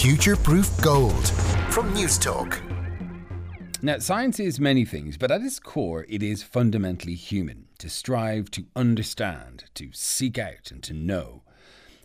Future Proof Gold from Newstalk. Now, science is many things, but at its core, it is fundamentally human to strive to understand, to seek out, and to know.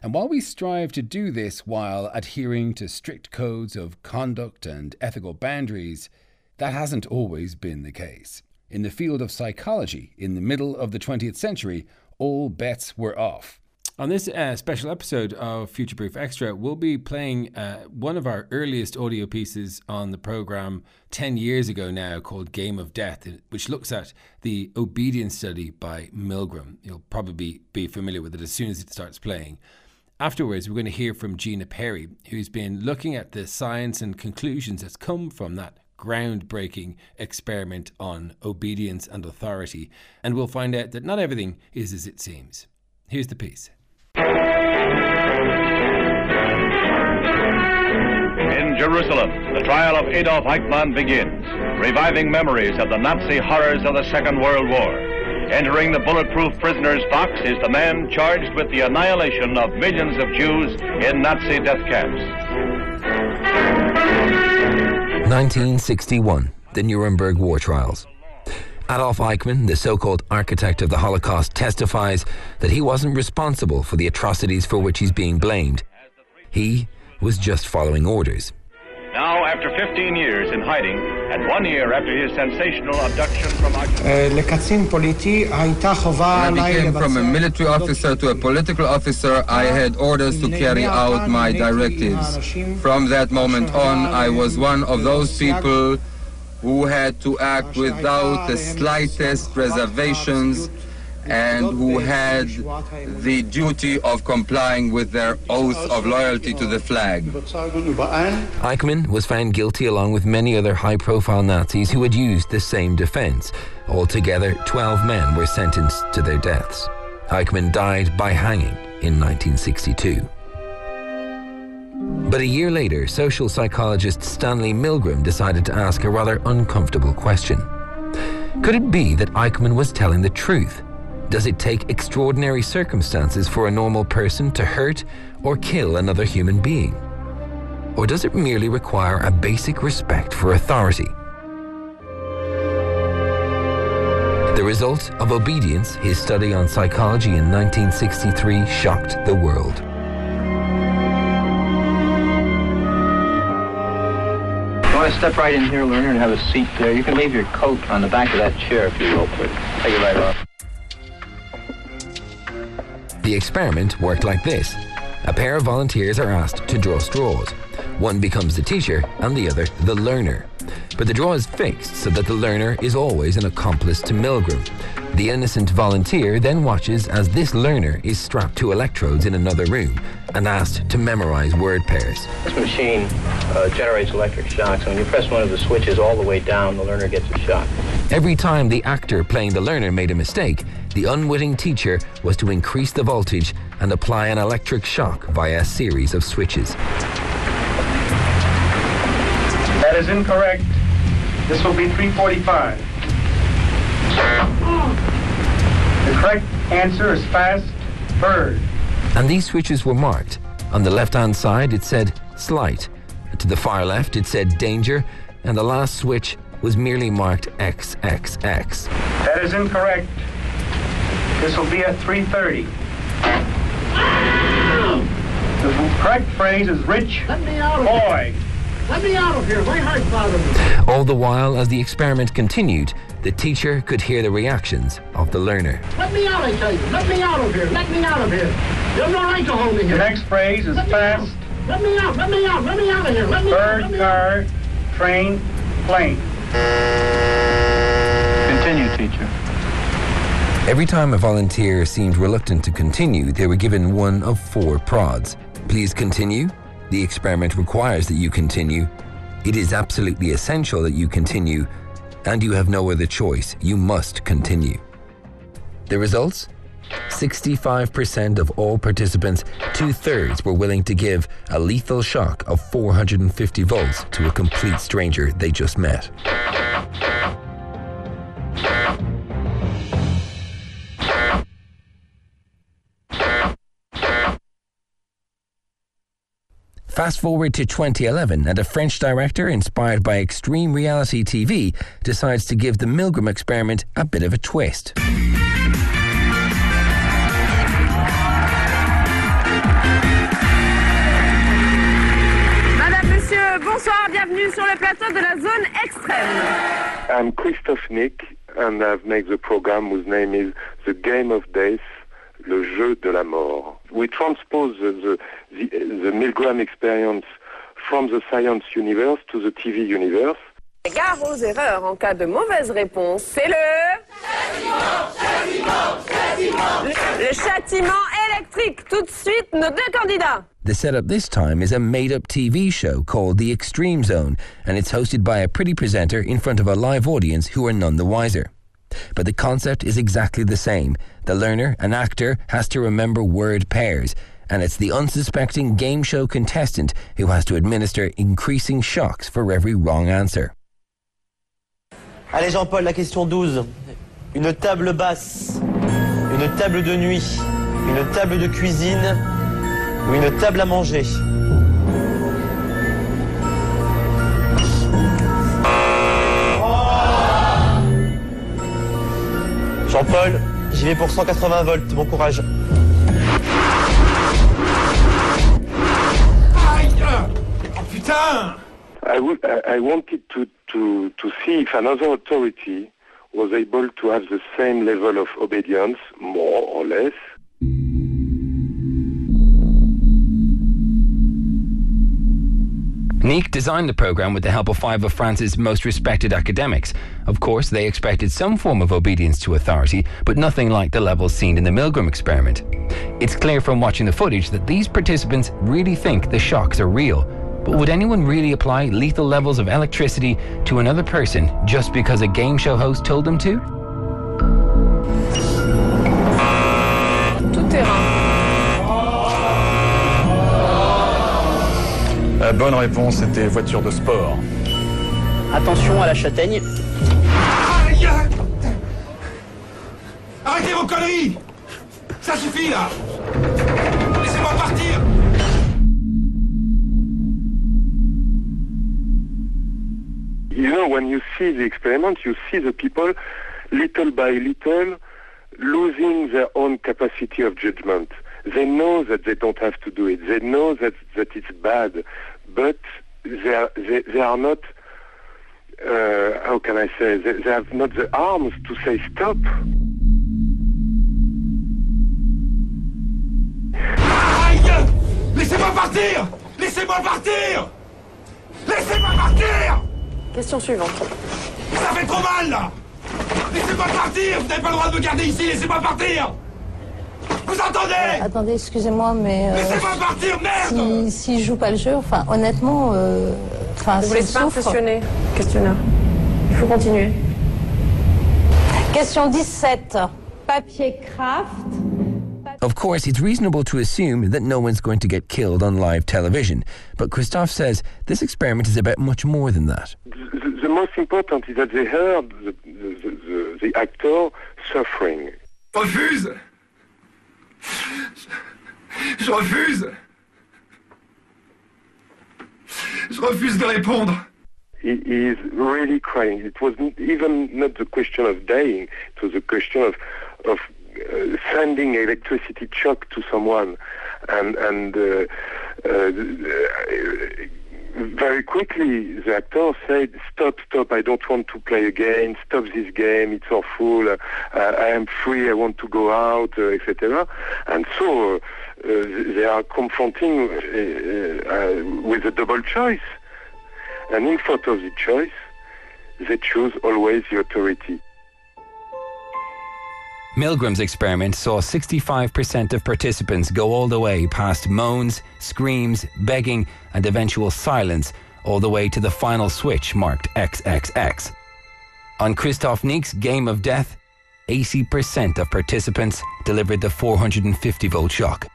And while we strive to do this while adhering to strict codes of conduct and ethical boundaries, that hasn't always been the case. In the field of psychology, in the middle of the 20th century, all bets were off. On this uh, special episode of Future Proof Extra, we'll be playing uh, one of our earliest audio pieces on the program 10 years ago now called Game of Death, which looks at the obedience study by Milgram. You'll probably be familiar with it as soon as it starts playing. Afterwards, we're going to hear from Gina Perry, who's been looking at the science and conclusions that's come from that groundbreaking experiment on obedience and authority. And we'll find out that not everything is as it seems. Here's the piece. In Jerusalem, the trial of Adolf Eichmann begins, reviving memories of the Nazi horrors of the Second World War. Entering the bulletproof prisoner's box is the man charged with the annihilation of millions of Jews in Nazi death camps. 1961, the Nuremberg War Trials. Adolf Eichmann, the so called architect of the Holocaust, testifies that he wasn't responsible for the atrocities for which he's being blamed. He was just following orders. Now, after 15 years in hiding, and one year after his sensational abduction from Auschwitz. When I became from a military officer to a political officer, I had orders to carry out my directives. From that moment on, I was one of those people who had to act without the slightest reservations and who had the duty of complying with their oath of loyalty to the flag. Eichmann was found guilty along with many other high profile Nazis who had used the same defense. Altogether, 12 men were sentenced to their deaths. Eichmann died by hanging in 1962. But a year later, social psychologist Stanley Milgram decided to ask a rather uncomfortable question. Could it be that Eichmann was telling the truth? Does it take extraordinary circumstances for a normal person to hurt or kill another human being? Or does it merely require a basic respect for authority? The result of obedience, his study on psychology in 1963, shocked the world. Want to step right in here, learner, and have a seat there. You can leave your coat on the back of that chair if you will, please. Take it right off. The experiment worked like this. A pair of volunteers are asked to draw straws. One becomes the teacher and the other the learner. But the draw is fixed so that the learner is always an accomplice to Milgram. The innocent volunteer then watches as this learner is strapped to electrodes in another room and asked to memorize word pairs. This machine uh, generates electric shocks. When you press one of the switches all the way down, the learner gets a shock. Every time the actor playing the learner made a mistake, the unwitting teacher was to increase the voltage and apply an electric shock via a series of switches. That is incorrect. This will be 345. The correct answer is fast bird. And these switches were marked. On the left hand side, it said slight. To the far left, it said danger. And the last switch was merely marked XXX. That is incorrect. This will be a 330. The correct phrase is rich Let me out of here. boy. Let me out of here. My heart's bothering me. All the while, as the experiment continued, the teacher could hear the reactions of the learner. Let me out, I tell you. Let me out of here. Let me out of here. You have no right to hold me here. The next phrase is Let fast Let me out. Let me out. Let me out of here. Let me out. bird, Let me out. car, train, plane. Continue, teacher. Every time a volunteer seemed reluctant to continue, they were given one of four prods. Please continue. The experiment requires that you continue. It is absolutely essential that you continue, and you have no other choice. You must continue. The results? 65% of all participants, two thirds, were willing to give a lethal shock of 450 volts to a complete stranger they just met. Fast forward to 2011, and a French director inspired by extreme reality TV decides to give the Milgram experiment a bit of a twist. Madame, Monsieur, bonsoir, bienvenue sur le plateau de la zone extrême. I'm Christophe Nick, and I've made the program whose name is The Game of Death le jeu de la mort. We transpose the, the, the Milgram experience from the science universe to the TV universe. Gare aux erreurs en cas de mauvaise réponse, c'est le... Le, le châtiment électrique. Tout de suite, nos deux candidats. The setup this time is a made up TV show called The Extreme Zone, and it's hosted by a pretty presenter in front of a live audience who are none the wiser. But the concept is exactly the same. The learner, an actor, has to remember word pairs, and it's the unsuspecting game show contestant who has to administer increasing shocks for every wrong answer. Allez Jean-Paul, la question 12. Une table basse, une table de nuit, une table de cuisine ou une table à manger Jean-Paul, j'y vais pour 180 volts, bon courage. Aïe Oh putain. I, would, I wanted to, to, to see if another authority was able to have the same level of obedience, more or less, Nick designed the program with the help of five of France's most respected academics. Of course, they expected some form of obedience to authority, but nothing like the levels seen in the Milgram experiment. It's clear from watching the footage that these participants really think the shocks are real. But would anyone really apply lethal levels of electricity to another person just because a game show host told them to? La bonne réponse était voiture de sport. Attention à la châtaigne. Aïe Arrêtez vos conneries Ça suffit là Laissez-moi partir you know, when you see the experiment, you see the people little by little losing their own capacity of judgment. They know that they don't have to do it. They know that, that it's bad, but they are, they, they are not, uh, how can I say, they, they have not the arms to say stop. Aïe! Laissez-moi partir! Laissez-moi partir! Laissez-moi partir! Question suivante. Ça fait trop mal là! Laissez-moi partir! Vous n'avez pas le droit de me garder ici, laissez-moi partir Vous entendez Attendez, excusez-moi, mais. euh, Laissez-moi partir, merde si, si je joue pas le jeu, enfin, honnêtement, euh, enfin, Ne vous laissez pas impressionner, questionneur. Il faut continuer. Question 17. Papier craft. Of course, it's reasonable to assume that no one's going to get killed on live television, but Christophe says this experiment is about much more than that. The, the most important is that they heard the, the, the, the actor suffering. Refuse Je refuse Je refuse de répondre He is really crying. It was even not the question of dying. It was a question of of uh, sending electricity shock to someone, and and uh, uh, very quickly the actor said, "Stop, stop! I don't want to play again. Stop this game. It's awful. Uh, I am free. I want to go out, uh, etc." And so uh, they are confronting uh, uh, with a double choice. And in front of the choice, they choose always the authority. Milgram's experiment saw 65% of participants go all the way past moans, screams, begging, and eventual silence, all the way to the final switch marked XXX. On Christophe Nick's Game of Death, 80% of participants delivered the 450 volt shock.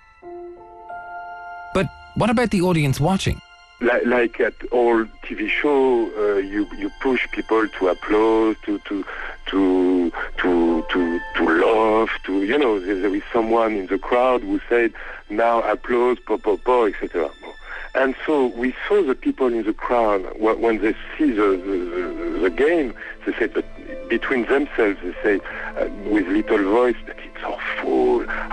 But what about the audience watching? Like, like at all TV show, uh, you you push people to applaud, to to to to to to laugh, to you know there, there is someone in the crowd who said now applause, po po po, etc. And so we saw the people in the crowd when they see the, the, the game, they say, but between themselves, they say uh, with little voice,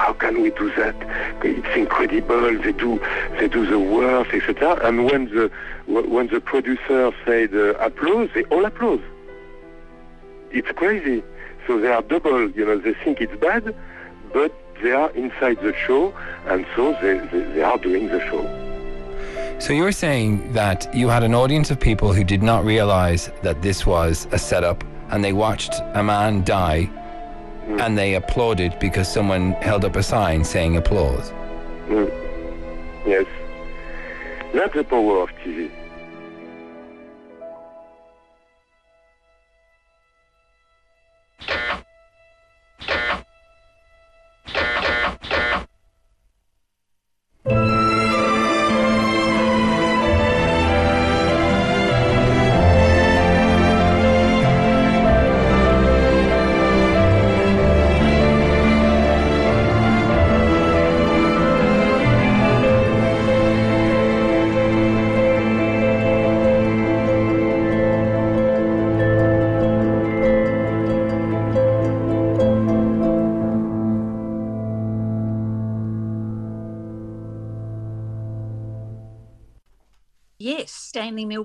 How can we do that? It's incredible. They do, they do the work, etc. And when the when the producer said uh, applause, they all applaud. It's crazy. So they are double. You know, they think it's bad, but they are inside the show, and so they, they, they are doing the show. So you're saying that you had an audience of people who did not realize that this was a setup and they watched a man die mm. and they applauded because someone held up a sign saying applause. Mm. Yes. That's the power of TV.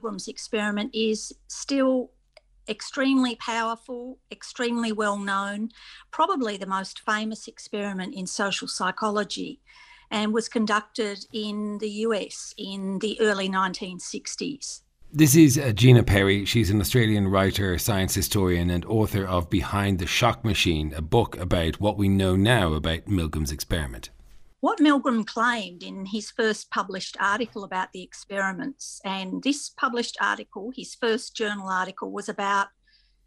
Milgram's experiment is still extremely powerful, extremely well known, probably the most famous experiment in social psychology, and was conducted in the US in the early 1960s. This is uh, Gina Perry. She's an Australian writer, science historian, and author of Behind the Shock Machine, a book about what we know now about Milgram's experiment. What Milgram claimed in his first published article about the experiments, and this published article, his first journal article, was about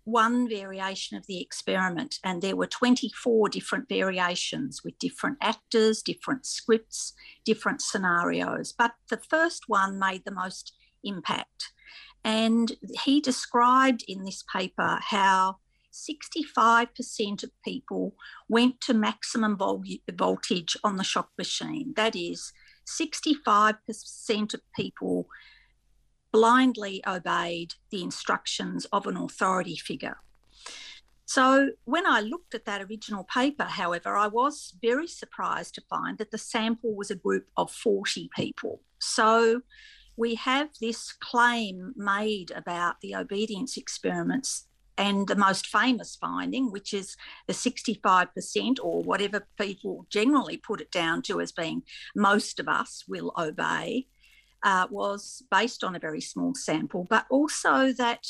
one variation of the experiment, and there were 24 different variations with different actors, different scripts, different scenarios. But the first one made the most impact. And he described in this paper how 65% of people went to maximum vol- voltage on the shock machine. That is, 65% of people blindly obeyed the instructions of an authority figure. So, when I looked at that original paper, however, I was very surprised to find that the sample was a group of 40 people. So, we have this claim made about the obedience experiments and the most famous finding, which is the 65%, or whatever people generally put it down to as being most of us will obey, uh, was based on a very small sample, but also that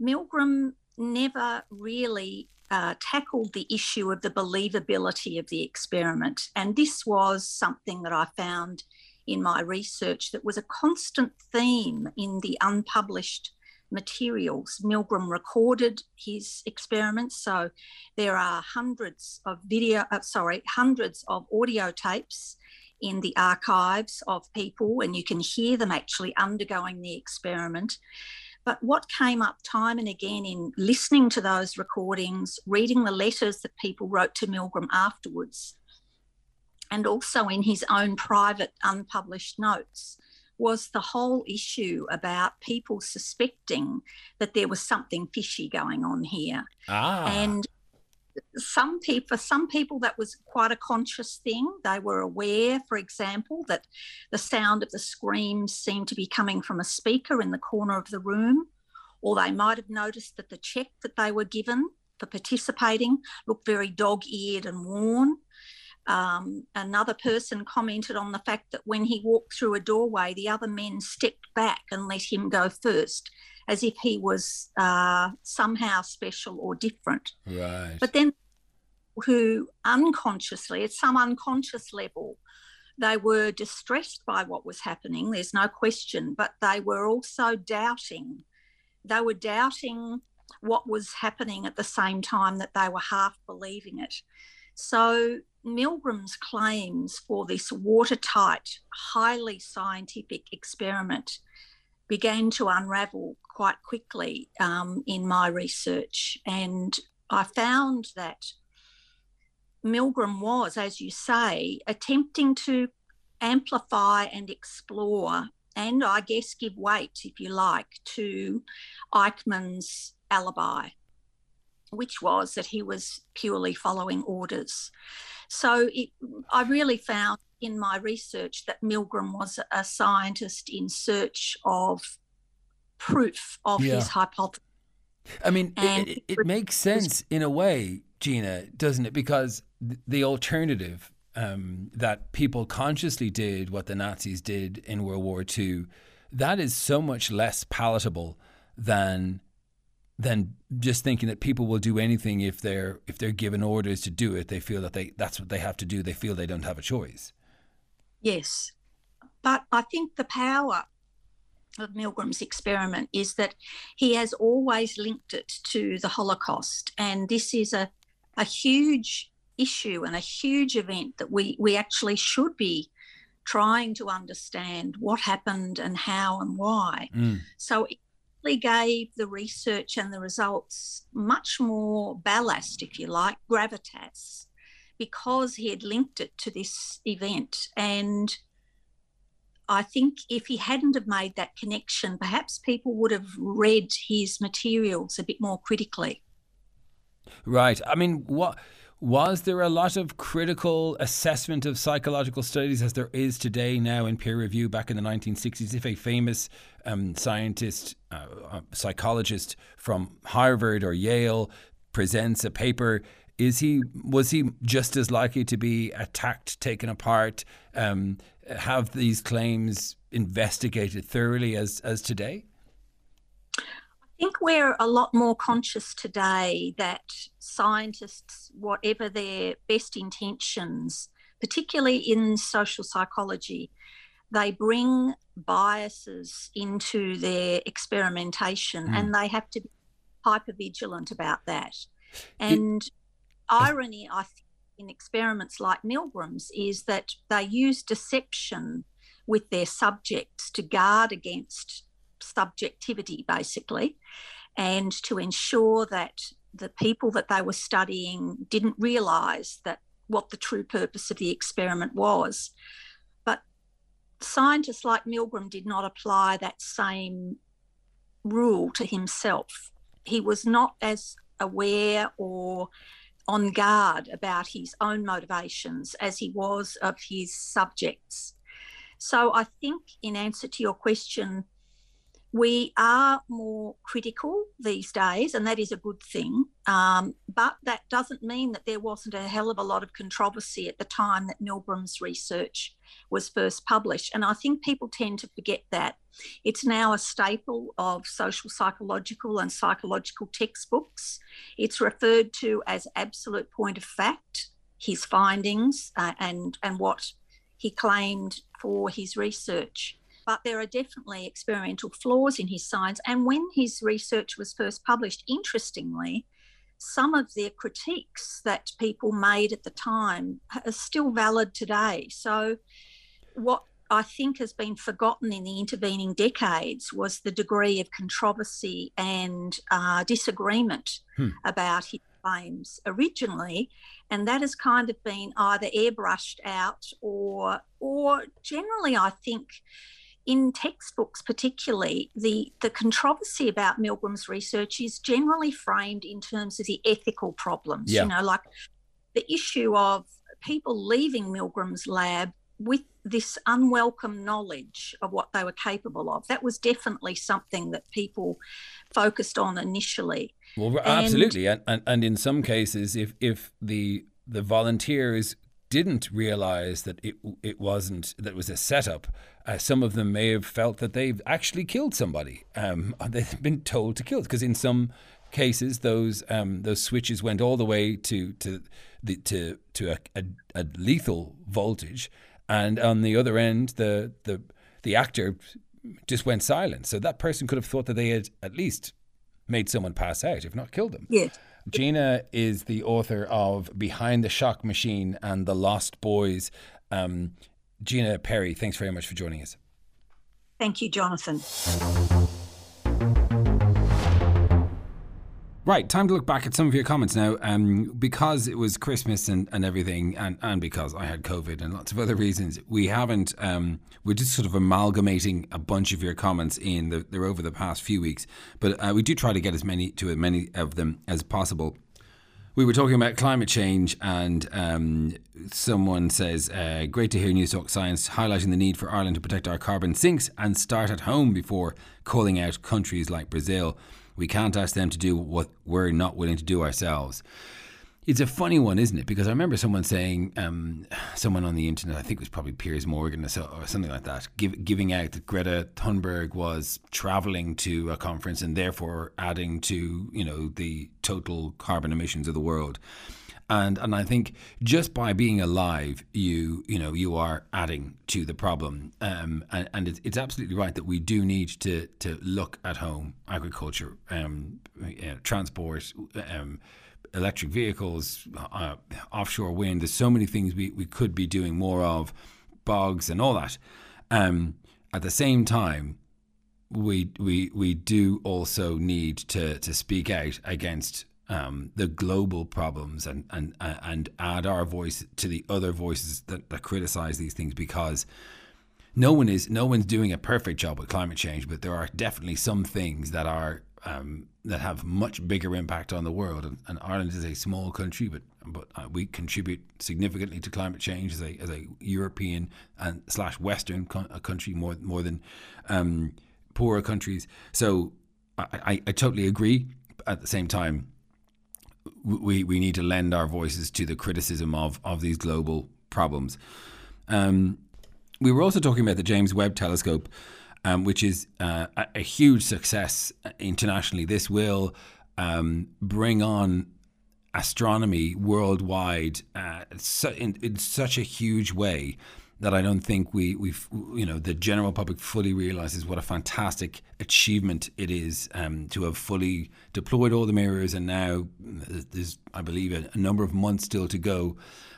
Milgram never really uh, tackled the issue of the believability of the experiment. And this was something that I found in my research that was a constant theme in the unpublished materials. Milgram recorded his experiments, so there are hundreds of video, uh, sorry, hundreds of audio tapes in the archives of people, and you can hear them actually undergoing the experiment. But what came up time and again in listening to those recordings, reading the letters that people wrote to Milgram afterwards, and also in his own private unpublished notes, was the whole issue about people suspecting that there was something fishy going on here. Ah. And some people for some people that was quite a conscious thing they were aware for example that the sound of the screams seemed to be coming from a speaker in the corner of the room or they might have noticed that the check that they were given for participating looked very dog-eared and worn um, another person commented on the fact that when he walked through a doorway, the other men stepped back and let him go first, as if he was uh, somehow special or different. Right. But then, who unconsciously, at some unconscious level, they were distressed by what was happening, there's no question, but they were also doubting. They were doubting what was happening at the same time that they were half believing it. So Milgram's claims for this watertight, highly scientific experiment began to unravel quite quickly um, in my research. And I found that Milgram was, as you say, attempting to amplify and explore, and I guess give weight, if you like, to Eichmann's alibi, which was that he was purely following orders. So it, I really found in my research that Milgram was a scientist in search of proof of yeah. his hypothesis. I mean, it, it, it, makes sense in a way, Gina, doesn't it? Because the alternative um, that people consciously did what the Nazis did in World War II, that is so much less palatable than than just thinking that people will do anything if they're if they're given orders to do it. They feel that they that's what they have to do. They feel they don't have a choice. Yes, but I think the power of Milgram's experiment is that he has always linked it to the Holocaust, and this is a a huge issue and a huge event that we we actually should be trying to understand what happened and how and why. Mm. So it really gave the research and the results much more ballast, if you like, gravitas, because he had linked it to this event. And I think if he hadn't have made that connection, perhaps people would have read his materials a bit more critically. Right. I mean, what was there a lot of critical assessment of psychological studies as there is today now in peer review back in the 1960s? If a famous um, scientist, uh, uh, psychologist from Harvard or Yale presents a paper, is he was he just as likely to be attacked, taken apart, um, have these claims investigated thoroughly as as today? Think we're a lot more conscious today that scientists, whatever their best intentions, particularly in social psychology, they bring biases into their experimentation mm. and they have to be hyper vigilant about that. And it, irony, I think, in experiments like Milgram's is that they use deception with their subjects to guard against subjectivity, basically, and to ensure that the people that they were studying didn't realise that what the true purpose of the experiment was. But scientists like Milgram did not apply that same rule to himself. He was not as aware or on guard about his own motivations as he was of his subjects. So I think, in answer to your question, we are more critical these days, and that is a good thing. Um, but that doesn't mean that there wasn't a hell of a lot of controversy at the time that Milgram's research was first published. And I think people tend to forget that. It's now a staple of social psychological and psychological textbooks. It's referred to as absolute point of fact, his findings, uh, and, and what he claimed for his research but there are definitely experimental flaws in his science. And when his research was first published, interestingly, some of the critiques that people made at the time are still valid today. So, what I think has been forgotten in the intervening decades was the degree of controversy and uh, disagreement hmm. about his claims originally, and that has kind of been either airbrushed out or, or generally, I think in textbooks, particularly, the, the controversy about Milgram's research is generally framed in terms of the ethical problems. Yeah. You know, like the issue of people leaving Milgram's lab with this unwelcome knowledge of what they were capable of. That was definitely something that people focused on initially. Well, absolutely, and, and, and in some cases, if if the the volunteers didn't realize that it it wasn't that it was a setup. Uh, some of them may have felt that they've actually killed somebody. Um, they've been told to kill because in some cases those um, those switches went all the way to to the, to to a, a, a, lethal voltage, and on the other end the the the actor just went silent. So that person could have thought that they had at least made someone pass out, if not killed them. Yes. Gina is the author of Behind the Shock Machine and The Lost Boys. Um, Gina Perry, thanks very much for joining us. Thank you, Jonathan. Right, time to look back at some of your comments now. Um, because it was Christmas and, and everything, and, and because I had COVID and lots of other reasons, we haven't. Um, we're just sort of amalgamating a bunch of your comments in. The, they're over the past few weeks, but uh, we do try to get as many to as many of them as possible. We were talking about climate change, and um, someone says, uh, Great to hear Newstalk Science highlighting the need for Ireland to protect our carbon sinks and start at home before calling out countries like Brazil. We can't ask them to do what we're not willing to do ourselves. It's a funny one, isn't it? Because I remember someone saying, um, someone on the internet, I think it was probably Piers Morgan or, so, or something like that, give, giving out that Greta Thunberg was traveling to a conference and therefore adding to, you know, the total carbon emissions of the world and and I think just by being alive, you you know you are adding to the problem. Um, and, and it's, it's, absolutely right that we do need to to look at home agriculture, um, transport. Um, electric vehicles, uh, offshore wind. There's so many things we, we could be doing more of, bogs and all that. Um, at the same time, we we we do also need to to speak out against um, the global problems and, and and add our voice to the other voices that, that criticize these things because no one is no one's doing a perfect job with climate change, but there are definitely some things that are um, that have much bigger impact on the world. And, and Ireland is a small country, but but uh, we contribute significantly to climate change as a as a European and slash Western co- country more more than um, poorer countries. So I, I, I totally agree. At the same time, we we need to lend our voices to the criticism of of these global problems. Um, we were also talking about the James Webb Telescope, um, which is uh, a, a, huge success internationally. This will um, bring on astronomy worldwide uh, in, in such a huge way that I don't think we we you know the general public fully realizes what a fantastic achievement it is um, to have fully deployed all the mirrors and now there's I believe a, a number of months still to go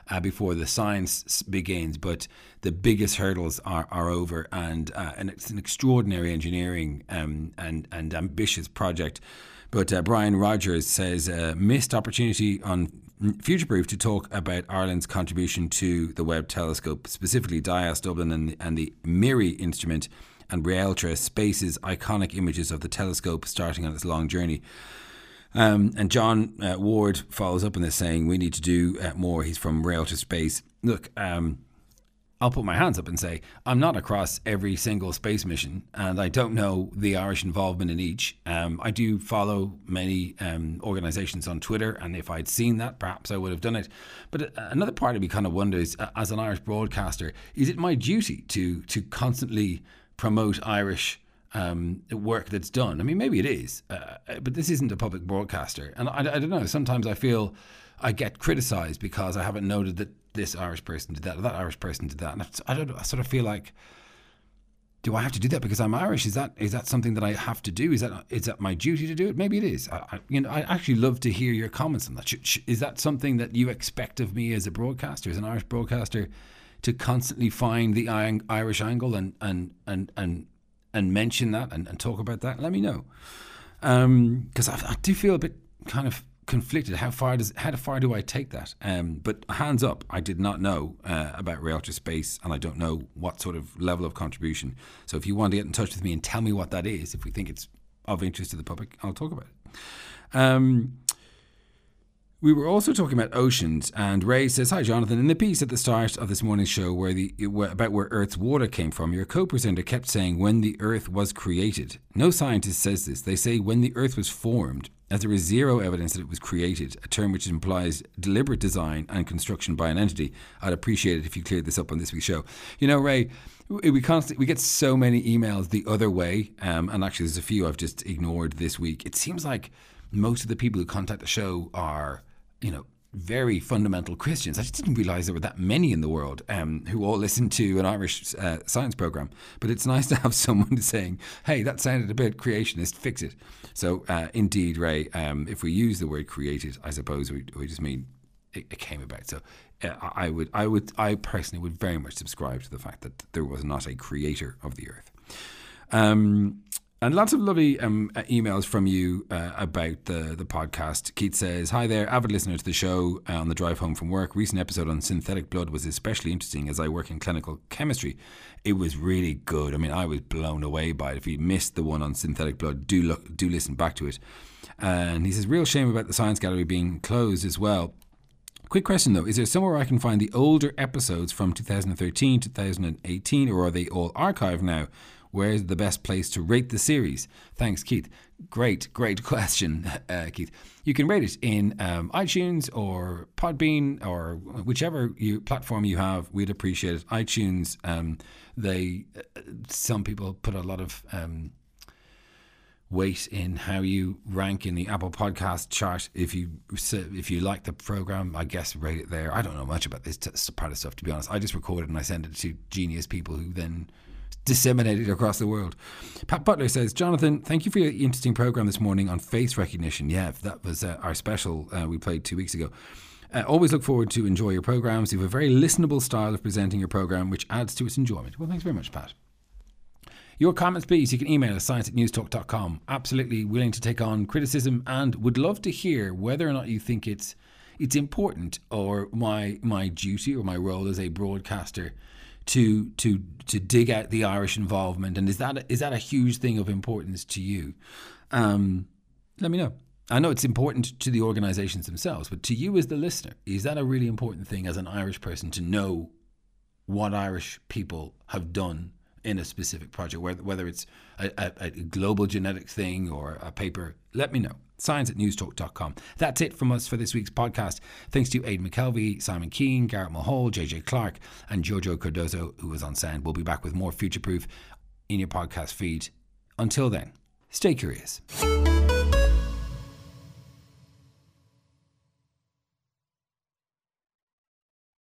uh, before the science begins but the biggest hurdles are, are over. And uh, and it's an extraordinary engineering um, and and ambitious project. But uh, Brian Rogers says uh, missed opportunity on Futureproof to talk about Ireland's contribution to the Webb Telescope, specifically DIAS Dublin and, and the MIRI instrument, and Réaltra Space's iconic images of the telescope starting on its long journey. Um, and John uh, Ward follows up on this saying, We need to do uh, more. He's from Réaltra Space. Look, um, I'll put my hands up and say I'm not across every single space mission, and I don't know the Irish involvement in each. Um, I do follow many um, organisations on Twitter, and if I'd seen that, perhaps I would have done it. But uh, another part of me kind of wonders, uh, as an Irish broadcaster, is it my duty to to constantly promote Irish? Um, work that's done. I mean, maybe it is, uh, but this isn't a public broadcaster, and I, I don't know. Sometimes I feel I get criticised because I haven't noted that this Irish person did that, that Irish person did that. And I don't I sort of feel like, do I have to do that because I'm Irish? Is that is that something that I have to do? Is that is that my duty to do it? Maybe it is. I, I you know, I actually love to hear your comments on that. Is that something that you expect of me as a broadcaster, as an Irish broadcaster, to constantly find the Irish angle and and and and and mention that and, and talk about that? Let me know, because um, I, I do feel a bit kind of conflicted. How far does how far do I take that? Um, but hands up, I did not know uh, about Réaltra Space, and I don't know what sort of level of contribution. So if you want to get in touch with me and tell me what that is, if we think it's of interest to the public, I'll talk about it. Um, we were also talking about oceans, and Ray says, "Hi, Jonathan. In the piece at the start of this morning's show, where the about where Earth's water came from, your co-presenter kept saying when the Earth was created. No scientist says this. They say when the Earth was formed, as there is zero evidence that it was created, a term which implies deliberate design and construction by an entity. I'd appreciate it if you cleared this up on this week's show. You know, Ray." we constantly we get so many emails the other way, um, and actually, there's a few I've just ignored this week. It seems like most of the people who contact the show are you know, very fundamental Christians. I just didn't realize there were that many in the world um, who all listen to an Irish uh, science program. But it's nice to have someone saying, hey, that sounded a bit creationist, fix it. So, uh, indeed, Ray, um, if we use the word created, I suppose we, we just mean it, it came about. So, uh, I would, I would, I personally would very much subscribe to the fact that there was not a creator of the earth. Um, And lots of lovely um, uh, emails from you uh, about the, the podcast. Keith says, Hi there, avid listener to the show uh, on the drive home from work. Recent episode on synthetic blood was especially interesting as I work in clinical chemistry. It was really good. I mean, I was blown away by it. If you missed the one on synthetic blood, do look, do listen back to it. And he says, Real shame about the Science Gallery being closed as well. Quick question though Is there somewhere I can find the older episodes from 2013, 2018, or are they all archived now? Where's the best place to rate the series? Thanks, Keith. Great, great question, uh, Keith. You can rate it in um, iTunes or Podbean or whichever you, platform you have. We'd appreciate it. iTunes, um, they uh, some people put a lot of um, weight in how you rank in the Apple Podcast chart. If you if you like the program, I guess rate it there. I don't know much about this part of stuff to be honest. I just record it and I send it to genius people who then disseminated it across the world. Pat Butler says, Jonathan, thank you for your interesting program this morning on face recognition. Yeah, that was uh, our special uh, we played two weeks ago. Uh, always look forward to enjoy your programs. You have a very listenable style of presenting your program, which adds to its enjoyment. Well, thanks very much, Pat. Your comments, please. You can email us science at newstalk.com. Absolutely willing to take on criticism and would love to hear whether or not you think it's it's important or my my duty or my role as a broadcaster to to to dig out the Irish involvement, and is that is that a huge thing of importance to you? Um, let me know. I know it's important to the organisations themselves, but to you as the listener, is that a really important thing as an Irish person to know what Irish people have done in a specific project, whether, whether it's a, a, a global genetic thing or a paper? Let me know science at newstalk.com. That's it from us for this week's podcast. Thanks to Aidan McKelvey, Simon Keane, Garrett Mulhall, JJ Clark, and Giorgio Cardozo, who was on sound. We'll be back with more future proof in your podcast feed. Until then, stay curious.